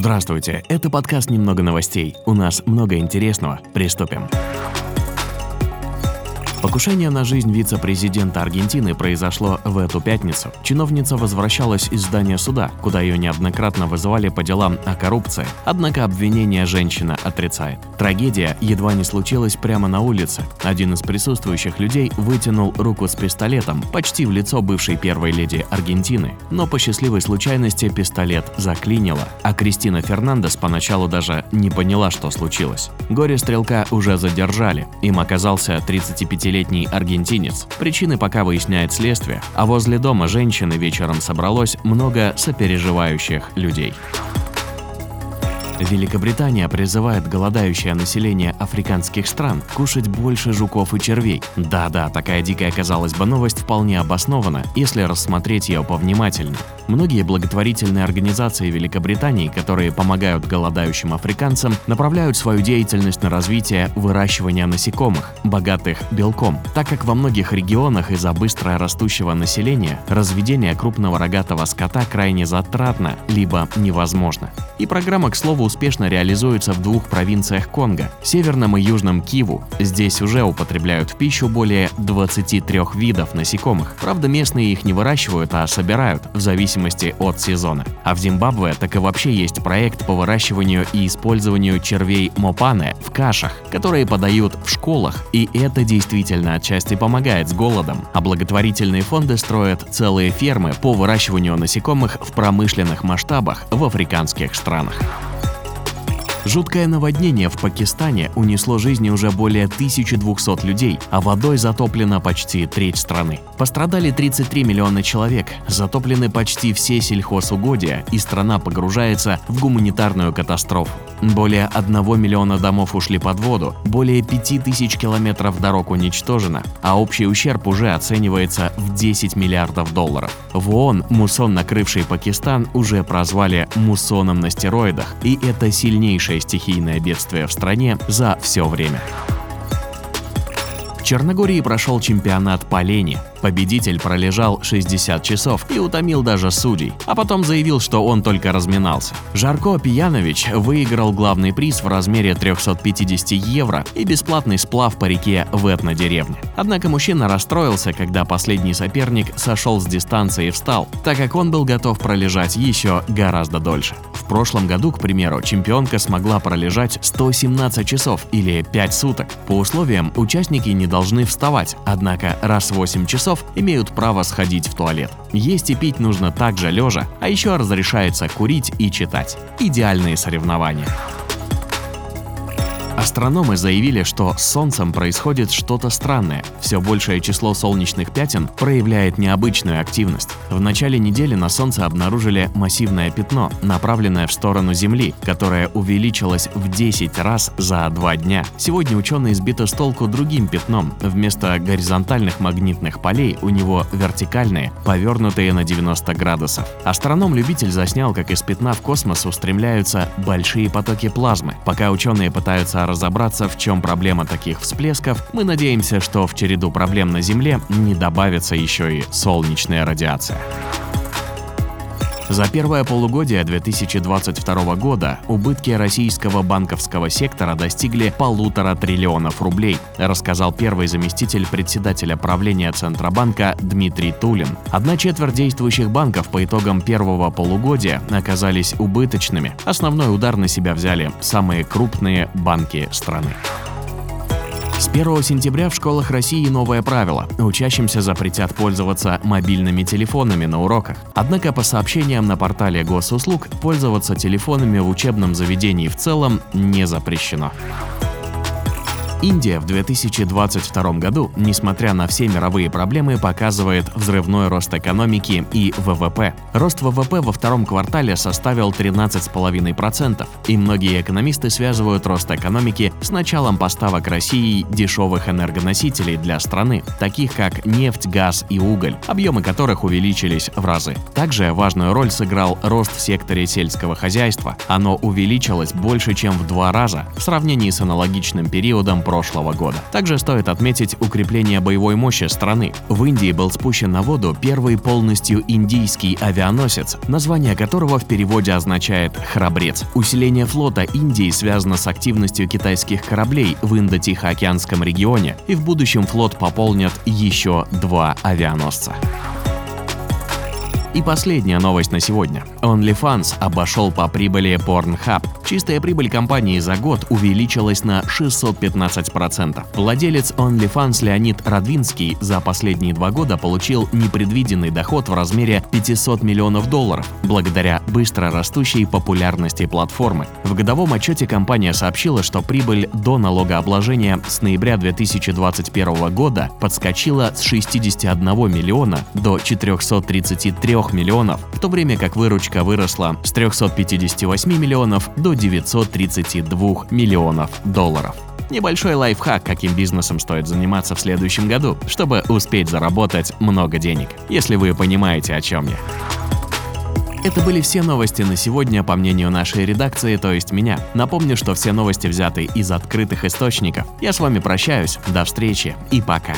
Здравствуйте, это подкаст «Немного новостей». У нас много интересного. Приступим. Покушение на жизнь вице-президента Аргентины произошло в эту пятницу. Чиновница возвращалась из здания суда, куда ее неоднократно вызывали по делам о коррупции. Однако обвинение женщина отрицает. Трагедия едва не случилась прямо на улице. Один из присутствующих людей вытянул руку с пистолетом почти в лицо бывшей первой леди Аргентины. Но по счастливой случайности пистолет заклинило, а Кристина Фернандес поначалу даже не поняла, что случилось. Горе-стрелка уже задержали. Им оказался 35 30-летний аргентинец. Причины пока выясняет следствие, а возле дома женщины вечером собралось много сопереживающих людей. Великобритания призывает голодающее население африканских стран кушать больше жуков и червей. Да-да, такая дикая, казалось бы, новость вполне обоснована, если рассмотреть ее повнимательнее. Многие благотворительные организации Великобритании, которые помогают голодающим африканцам, направляют свою деятельность на развитие выращивания насекомых, богатых белком, так как во многих регионах из-за быстро растущего населения разведение крупного рогатого скота крайне затратно, либо невозможно. И программа, к слову, успешно реализуется в двух провинциях Конго – северном и южном Киву. Здесь уже употребляют в пищу более 23 видов насекомых. Правда, местные их не выращивают, а собирают, в зависимости от сезона. А в Зимбабве так и вообще есть проект по выращиванию и использованию червей мопане в кашах, которые подают в школах, и это действительно отчасти помогает с голодом. А благотворительные фонды строят целые фермы по выращиванию насекомых в промышленных масштабах в африканских странах. Жуткое наводнение в Пакистане унесло жизни уже более 1200 людей, а водой затоплена почти треть страны. Пострадали 33 миллиона человек, затоплены почти все сельхозугодия, и страна погружается в гуманитарную катастрофу. Более 1 миллиона домов ушли под воду, более 5000 километров дорог уничтожено, а общий ущерб уже оценивается в 10 миллиардов долларов. В ООН мусон, накрывший Пакистан, уже прозвали муссоном на стероидах, и это сильнейшее стихийное бедствие в стране за все время. В Черногории прошел чемпионат по лени. Победитель пролежал 60 часов и утомил даже судей, а потом заявил, что он только разминался. Жарко Пиянович выиграл главный приз в размере 350 евро и бесплатный сплав по реке в этнодеревне. Однако мужчина расстроился, когда последний соперник сошел с дистанции и встал, так как он был готов пролежать еще гораздо дольше. Прошлом году, к примеру, чемпионка смогла пролежать 117 часов или 5 суток. По условиям участники не должны вставать, однако раз в 8 часов часов имеют право сходить в туалет. Есть и пить нужно также лежа, а еще разрешается курить и читать. Идеальные соревнования. Астрономы заявили, что с Солнцем происходит что-то странное. Все большее число солнечных пятен проявляет необычную активность. В начале недели на Солнце обнаружили массивное пятно, направленное в сторону Земли, которое увеличилось в 10 раз за два дня. Сегодня ученые сбиты с толку другим пятном. Вместо горизонтальных магнитных полей у него вертикальные, повернутые на 90 градусов. Астроном-любитель заснял, как из пятна в космос устремляются большие потоки плазмы. Пока ученые пытаются разобраться, в чем проблема таких всплесков, мы надеемся, что в череду проблем на Земле не добавится еще и солнечная радиация. За первое полугодие 2022 года убытки российского банковского сектора достигли полутора триллионов рублей, рассказал первый заместитель председателя правления Центробанка Дмитрий Тулин. Одна четверть действующих банков по итогам первого полугодия оказались убыточными. Основной удар на себя взяли самые крупные банки страны. С 1 сентября в школах России новое правило. Учащимся запретят пользоваться мобильными телефонами на уроках. Однако по сообщениям на портале госуслуг, пользоваться телефонами в учебном заведении в целом не запрещено. Индия в 2022 году, несмотря на все мировые проблемы, показывает взрывной рост экономики и ВВП. Рост ВВП во втором квартале составил 13,5%, и многие экономисты связывают рост экономики с началом поставок России дешевых энергоносителей для страны, таких как нефть, газ и уголь, объемы которых увеличились в разы. Также важную роль сыграл рост в секторе сельского хозяйства. Оно увеличилось больше, чем в два раза в сравнении с аналогичным периодом прошлого года. Также стоит отметить укрепление боевой мощи страны. В Индии был спущен на воду первый полностью индийский авианосец, название которого в переводе означает «храбрец». Усиление флота Индии связано с активностью китайских кораблей в Индо-Тихоокеанском регионе, и в будущем флот пополнят еще два авианосца. И последняя новость на сегодня. OnlyFans обошел по прибыли Pornhub. Чистая прибыль компании за год увеличилась на 615%. Владелец OnlyFans Леонид Радвинский за последние два года получил непредвиденный доход в размере 500 миллионов долларов благодаря быстро растущей популярности платформы. В годовом отчете компания сообщила, что прибыль до налогообложения с ноября 2021 года подскочила с 61 миллиона до 433 миллионов, в то время как выручка выросла с 358 миллионов до 932 миллионов долларов. Небольшой лайфхак, каким бизнесом стоит заниматься в следующем году, чтобы успеть заработать много денег, если вы понимаете, о чем я. Это были все новости на сегодня, по мнению нашей редакции, то есть меня. Напомню, что все новости взяты из открытых источников. Я с вами прощаюсь, до встречи и пока.